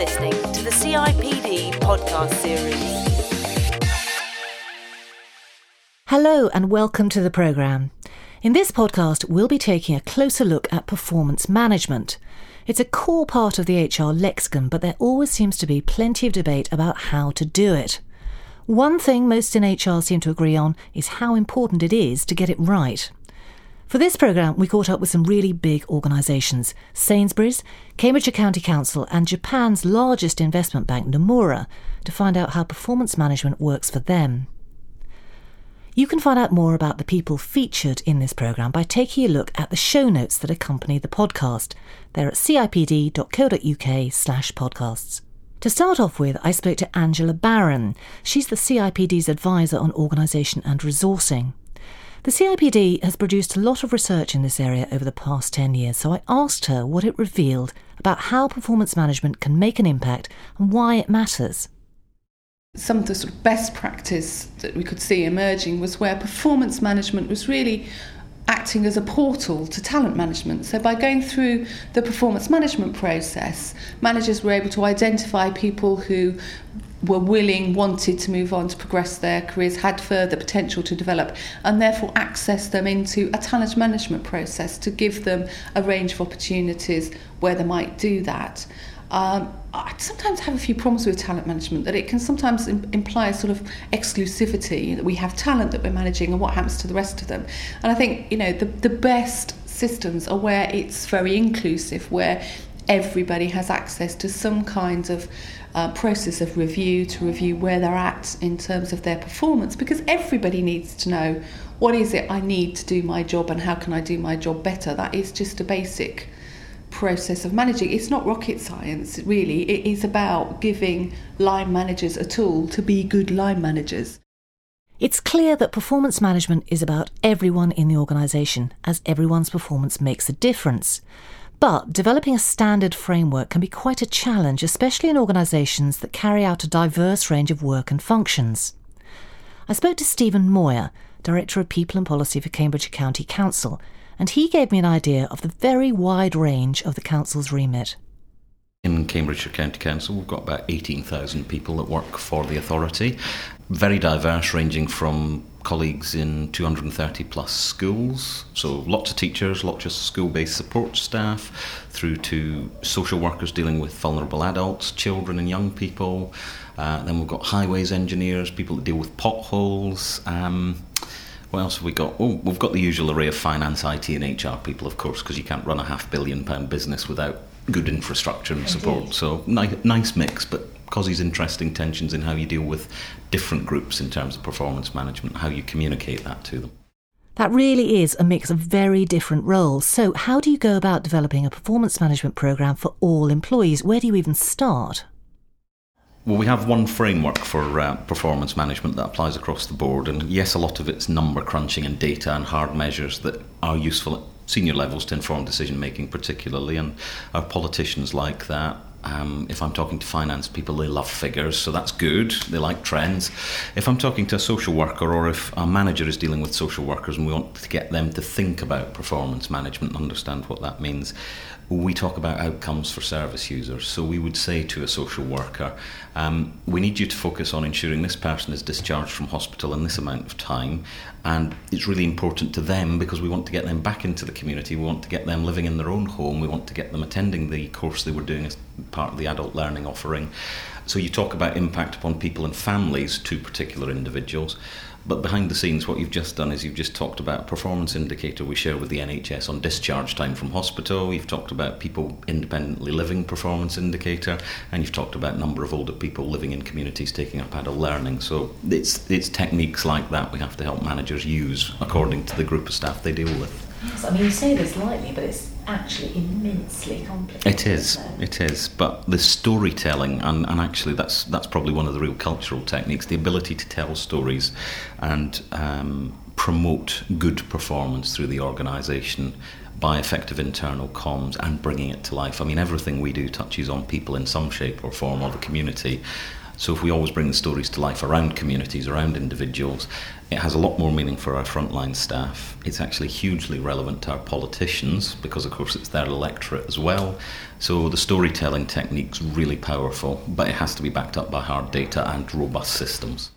listening to the CIPD podcast series. Hello, and welcome to the programme. In this podcast, we'll be taking a closer look at performance management. It's a core part of the HR lexicon, but there always seems to be plenty of debate about how to do it. One thing most in HR seem to agree on is how important it is to get it right. For this programme, we caught up with some really big organisations Sainsbury's, Cambridgeshire County Council, and Japan's largest investment bank, Nomura, to find out how performance management works for them. You can find out more about the people featured in this programme by taking a look at the show notes that accompany the podcast. They're at cipd.co.uk slash podcasts. To start off with, I spoke to Angela Baron. She's the CIPD's advisor on organisation and resourcing. The CIPD has produced a lot of research in this area over the past 10 years, so I asked her what it revealed about how performance management can make an impact and why it matters. Some of the sort of best practice that we could see emerging was where performance management was really acting as a portal to talent management. So, by going through the performance management process, managers were able to identify people who were willing, wanted to move on to progress their careers, had further potential to develop, and therefore access them into a talent management process to give them a range of opportunities where they might do that. Um, I sometimes have a few problems with talent management that it can sometimes Im- imply a sort of exclusivity that we have talent that we're managing and what happens to the rest of them. And I think you know the the best systems are where it's very inclusive, where everybody has access to some kind of uh, process of review to review where they're at in terms of their performance because everybody needs to know what is it I need to do my job and how can I do my job better. That is just a basic process of managing. It's not rocket science, really. It is about giving line managers a tool to be good line managers. It's clear that performance management is about everyone in the organisation, as everyone's performance makes a difference. But developing a standard framework can be quite a challenge, especially in organisations that carry out a diverse range of work and functions. I spoke to Stephen Moir, Director of People and Policy for Cambridgeshire County Council, and he gave me an idea of the very wide range of the Council's remit. In Cambridgeshire County Council, we've got about 18,000 people that work for the authority. Very diverse, ranging from colleagues in 230 plus schools, so lots of teachers, lots of school based support staff, through to social workers dealing with vulnerable adults, children, and young people. Uh, then we've got highways engineers, people that deal with potholes. Um, what else have we got? Oh, we've got the usual array of finance, IT, and HR people, of course, because you can't run a half billion pound business without good infrastructure and support. Indeed. So ni- nice mix, but causes interesting tensions in how you deal with different groups in terms of performance management, how you communicate that to them. That really is a mix of very different roles. So, how do you go about developing a performance management program for all employees? Where do you even start? Well, we have one framework for uh, performance management that applies across the board, and yes, a lot of it's number crunching and data and hard measures that are useful at senior levels to inform decision making, particularly, and our politicians like that. Um, if I'm talking to finance people, they love figures, so that's good. They like trends. If I'm talking to a social worker or if a manager is dealing with social workers and we want to get them to think about performance management and understand what that means, we talk about outcomes for service users. So we would say to a social worker, um, we need you to focus on ensuring this person is discharged from hospital in this amount of time. And it's really important to them because we want to get them back into the community. We want to get them living in their own home. We want to get them attending the course they were doing as part of the adult learning offering. So you talk about impact upon people and families to particular individuals. But behind the scenes, what you've just done is you've just talked about performance indicator we share with the NHS on discharge time from hospital. You've talked about people independently living performance indicator, and you've talked about number of older people living in communities taking up adult learning. So it's it's techniques like that we have to help managers use according to the group of staff they deal with. Yes, I mean you say this lightly, but it's actually immensely complicated. It is, it is. But the storytelling, and, and actually that's that's probably one of the real cultural techniques, the ability to tell stories and um, promote good performance through the organisation by effective internal comms and bringing it to life. I mean, everything we do touches on people in some shape or form or the community. So if we always bring the stories to life around communities, around individuals, it has a lot more meaning for our frontline staff. It's actually hugely relevant to our politicians because, of course, it's their electorate as well. So the storytelling technique's really powerful, but it has to be backed up by hard data and robust systems.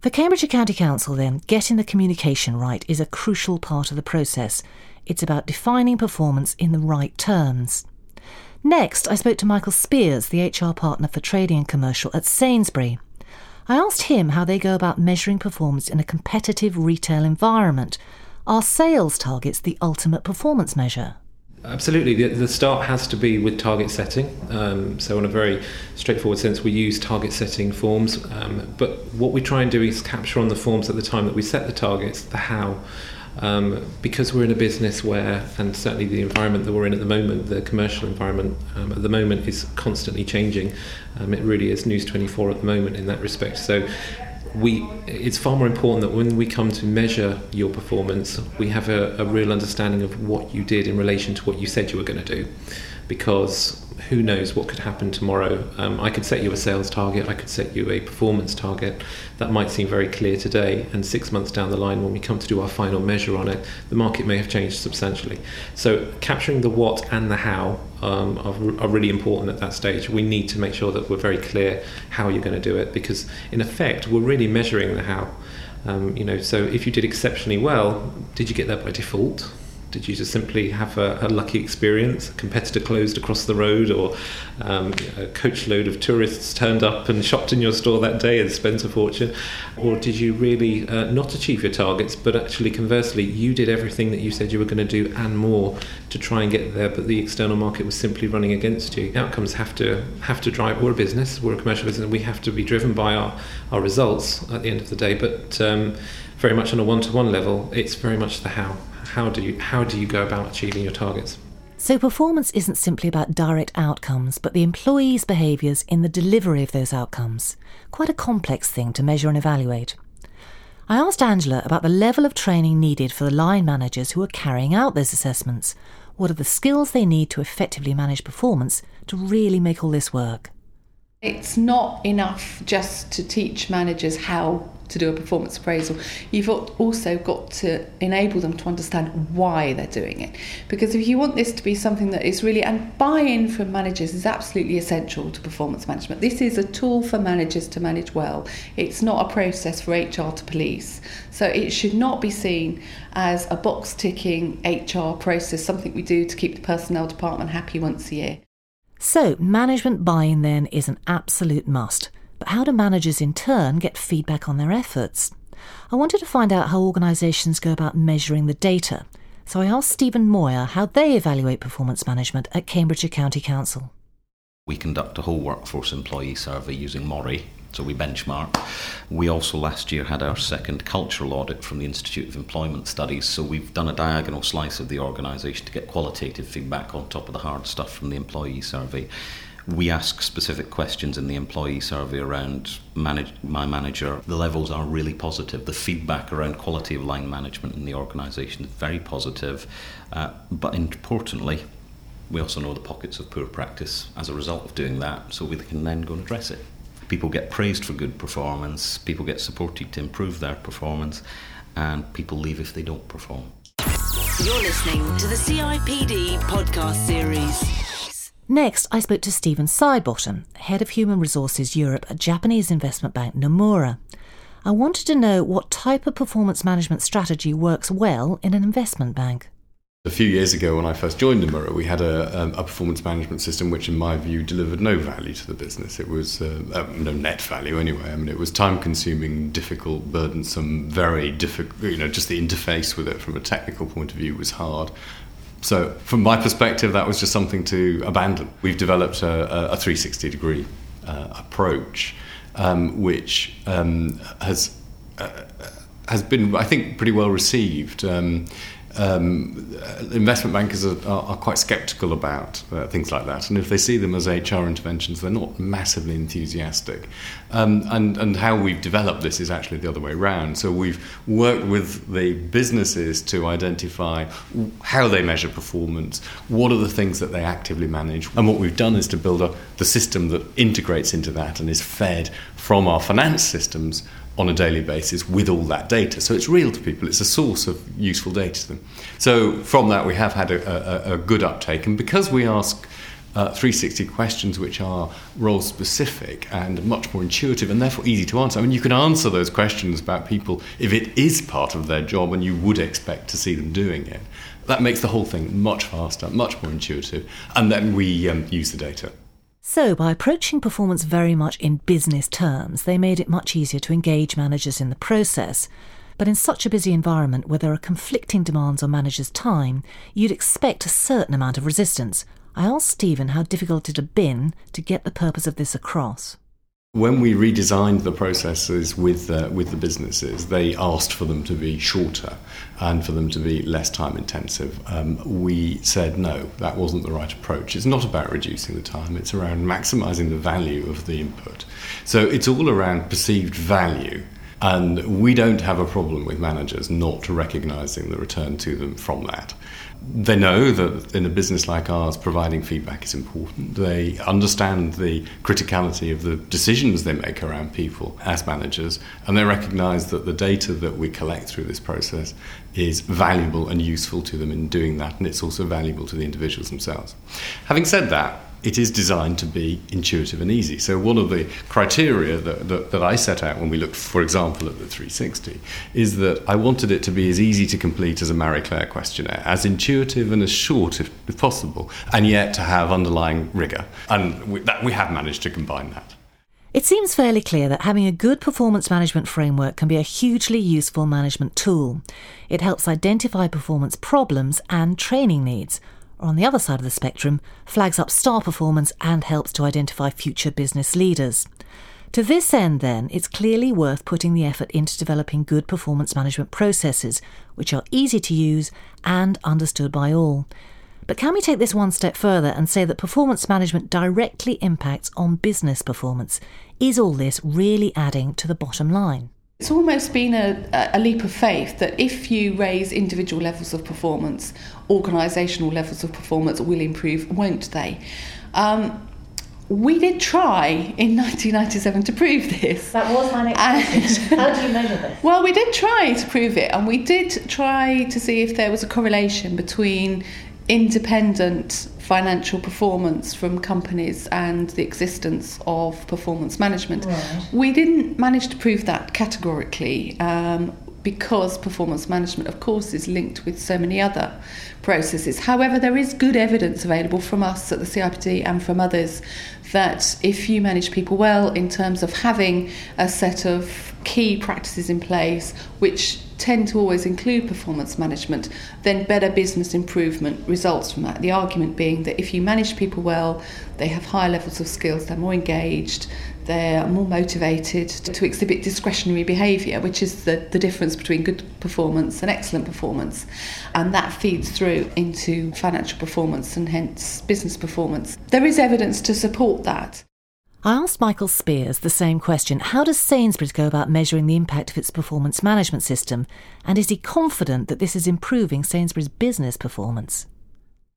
For Cambridgeshire County Council, then, getting the communication right is a crucial part of the process. It's about defining performance in the right terms. Next, I spoke to Michael Spears, the HR partner for trading and commercial at Sainsbury. I asked him how they go about measuring performance in a competitive retail environment. Are sales targets the ultimate performance measure? Absolutely. The, the start has to be with target setting. Um, so, in a very straightforward sense, we use target setting forms. Um, but what we try and do is capture on the forms at the time that we set the targets the how. Um, because we're in a business where, and certainly the environment that we're in at the moment, the commercial environment um, at the moment is constantly changing. Um, it really is News 24 at the moment in that respect. So we, it's far more important that when we come to measure your performance, we have a, a real understanding of what you did in relation to what you said you were going to do. Because who knows what could happen tomorrow. Um, I could set you a sales target, I could set you a performance target. That might seem very clear today, and six months down the line, when we come to do our final measure on it, the market may have changed substantially. So, capturing the what and the how um, are, are really important at that stage. We need to make sure that we're very clear how you're going to do it, because in effect, we're really measuring the how. Um, you know, so if you did exceptionally well, did you get that by default? Did you just simply have a, a lucky experience? A competitor closed across the road, or um, a coachload of tourists turned up and shopped in your store that day and spent a fortune? Or did you really uh, not achieve your targets, but actually conversely, you did everything that you said you were going to do and more to try and get there, but the external market was simply running against you? Outcomes have to have to drive. We're a business, we're a commercial business, and we have to be driven by our, our results at the end of the day. But um, very much on a one-to-one level, it's very much the how how do you how do you go about achieving your targets? So performance isn't simply about direct outcomes, but the employees' behaviours in the delivery of those outcomes. Quite a complex thing to measure and evaluate. I asked Angela about the level of training needed for the line managers who are carrying out those assessments. What are the skills they need to effectively manage performance to really make all this work? It's not enough just to teach managers how to do a performance appraisal. You've also got to enable them to understand why they're doing it. Because if you want this to be something that is really, and buy in from managers is absolutely essential to performance management. This is a tool for managers to manage well, it's not a process for HR to police. So it should not be seen as a box ticking HR process, something we do to keep the personnel department happy once a year. So, management buy in then is an absolute must. But how do managers in turn get feedback on their efforts? I wanted to find out how organisations go about measuring the data. So I asked Stephen Moir how they evaluate performance management at Cambridgeshire County Council. We conduct a whole workforce employee survey using MORI, so we benchmark. We also last year had our second cultural audit from the Institute of Employment Studies, so we've done a diagonal slice of the organisation to get qualitative feedback on top of the hard stuff from the employee survey. We ask specific questions in the employee survey around manage, my manager. The levels are really positive. The feedback around quality of line management in the organisation is very positive. Uh, but importantly, we also know the pockets of poor practice as a result of doing that, so we can then go and address it. People get praised for good performance, people get supported to improve their performance, and people leave if they don't perform. You're listening to the CIPD podcast series. Next, I spoke to Stephen Sidebottom, Head of Human Resources Europe at Japanese investment bank Nomura. I wanted to know what type of performance management strategy works well in an investment bank. A few years ago, when I first joined Nomura, we had a, um, a, performance management system which, in my view, delivered no value to the business. It was uh, uh, no net value anyway. I mean, it was time-consuming, difficult, burdensome, very difficult. You know, just the interface with it from a technical point of view was hard. So, from my perspective, that was just something to abandon. We've developed a, a 360-degree uh, approach, um, which um, has uh, has been, I think, pretty well received. Um, um, investment bankers are, are, are quite sceptical about uh, things like that. And if they see them as HR interventions, they're not massively enthusiastic. Um, and, and how we've developed this is actually the other way around. So we've worked with the businesses to identify how they measure performance, what are the things that they actively manage. And what we've done is to build a, the system that integrates into that and is fed from our finance systems on a daily basis with all that data. So it's real to people, it's a source of useful data to them. So from that, we have had a, a, a good uptake. And because we ask uh, 360 questions which are role specific and much more intuitive and therefore easy to answer. I mean, you can answer those questions about people if it is part of their job and you would expect to see them doing it. That makes the whole thing much faster, much more intuitive, and then we um, use the data. So, by approaching performance very much in business terms, they made it much easier to engage managers in the process. But in such a busy environment where there are conflicting demands on managers' time, you'd expect a certain amount of resistance. I asked Stephen how difficult it had been to get the purpose of this across. When we redesigned the processes with uh, with the businesses, they asked for them to be shorter and for them to be less time intensive. Um, we said no, that wasn't the right approach. It's not about reducing the time; it's around maximising the value of the input. So it's all around perceived value. And we don't have a problem with managers not recognising the return to them from that they know that in a business like ours, providing feedback is important. They understand the criticality of the decisions they make around people as managers, and they recognize that the data that we collect through this process is valuable and useful to them in doing that, and it's also valuable to the individuals themselves. Having said that, it is designed to be intuitive and easy. So, one of the criteria that, that, that, I set out when we looked, for example, at the 360, is that I wanted it to be as easy to complete as a Marie Claire questionnaire, as intuitive and as short if, if possible, and yet to have underlying rigour. And we, that, we have managed to combine that. It seems fairly clear that having a good performance management framework can be a hugely useful management tool. It helps identify performance problems and training needs or on the other side of the spectrum, flags up star performance and helps to identify future business leaders. To this end, then, it's clearly worth putting the effort into developing good performance management processes, which are easy to use and understood by all. But can we take this one step further and say that performance management directly impacts on business performance? Is all this really adding to the bottom line? It's almost been a, a leap of faith that if you raise individual levels of performance, organisational levels of performance will improve, won't they? Um, we did try in 1997 to prove this. That was my next question. How do you measure this? Well, we did try to prove it, and we did try to see if there was a correlation between independent financial performance from companies and the existence of performance management. Right. We didn't manage to prove that categorically. Um, because performance management, of course, is linked with so many other processes. However, there is good evidence available from us at the CIPD and from others that if you manage people well in terms of having a set of key practices in place, which tend to always include performance management, then better business improvement results from that. The argument being that if you manage people well, they have higher levels of skills, they're more engaged, they're more motivated to exhibit discretionary behaviour, which is the, the difference between good performance and excellent performance. And that feeds through into financial performance and hence business performance. There is evidence to support that. I asked Michael Spears the same question. How does Sainsbury's go about measuring the impact of its performance management system? And is he confident that this is improving Sainsbury's business performance?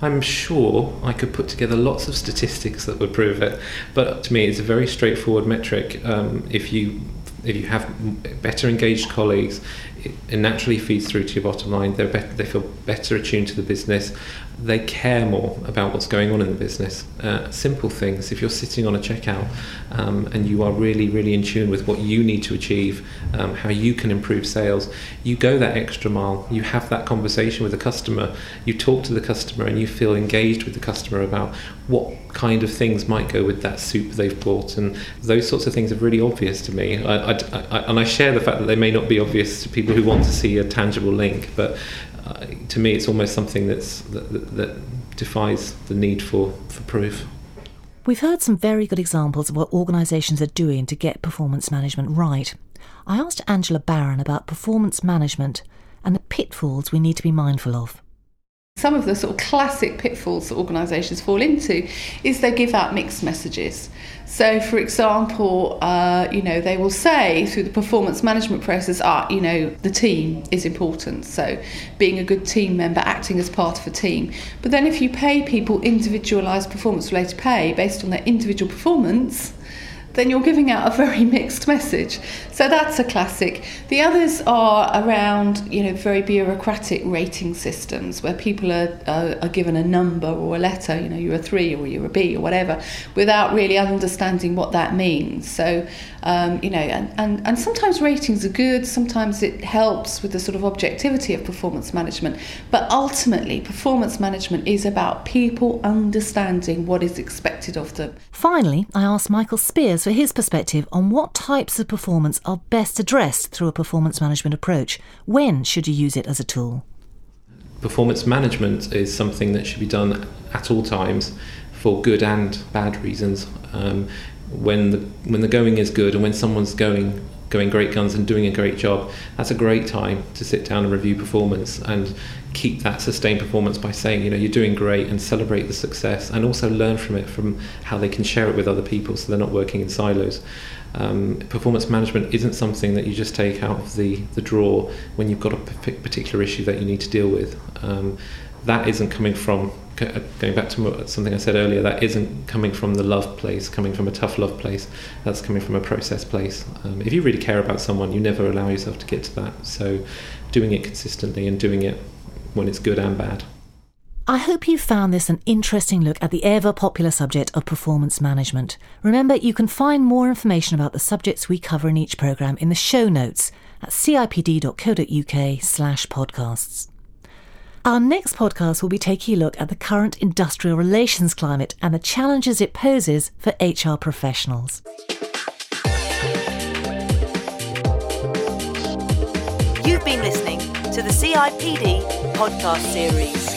I'm sure I could put together lots of statistics that would prove it, but to me, it's a very straightforward metric. Um, if you if you have better engaged colleagues, it, naturally feeds through to your bottom line. They're better, they feel better attuned to the business. They care more about what's going on in the business. Uh, simple things. If you're sitting on a checkout um, and you are really, really in tune with what you need to achieve, um, how you can improve sales, you go that extra mile. You have that conversation with the customer. You talk to the customer and you feel engaged with the customer about what kind of things might go with that soup they've bought. And those sorts of things are really obvious to me. I, I, I, and I share the fact that they may not be obvious to people who want to see a tangible link, but uh, to me, it's almost something that's, that, that, that defies the need for, for proof. We've heard some very good examples of what organisations are doing to get performance management right. I asked Angela Baron about performance management and the pitfalls we need to be mindful of. Some of the sort of classic pitfalls that organisations fall into is they give out mixed messages. So, for example, uh, you know, they will say through the performance management process, ah, you know, the team is important. So, being a good team member, acting as part of a team. But then, if you pay people individualised performance related pay based on their individual performance, then you're giving out a very mixed message. So that's a classic. The others are around, you know, very bureaucratic rating systems where people are, are, are given a number or a letter, you know, you're a three or you're a B or whatever, without really understanding what that means. So, um, you know, and, and, and sometimes ratings are good, sometimes it helps with the sort of objectivity of performance management, but ultimately, performance management is about people understanding what is expected of them. Finally, I asked Michael Spears for his perspective on what types of performance are best addressed through a performance management approach. When should you use it as a tool? Performance management is something that should be done at all times for good and bad reasons. Um, when the when the going is good and when someone's going going great guns and doing a great job, that's a great time to sit down and review performance and keep that sustained performance by saying, you know, you're doing great and celebrate the success and also learn from it from how they can share it with other people so they're not working in silos. Um, performance management isn't something that you just take out of the, the drawer when you've got a particular issue that you need to deal with. Um, that isn't coming from uh, going back to something I said earlier, that isn't coming from the love place, coming from a tough love place. That's coming from a process place. Um, if you really care about someone, you never allow yourself to get to that. So, doing it consistently and doing it when it's good and bad. I hope you found this an interesting look at the ever popular subject of performance management. Remember, you can find more information about the subjects we cover in each programme in the show notes at cipd.co.uk slash podcasts. Our next podcast will be taking a look at the current industrial relations climate and the challenges it poses for HR professionals. You've been listening to the CIPD podcast series.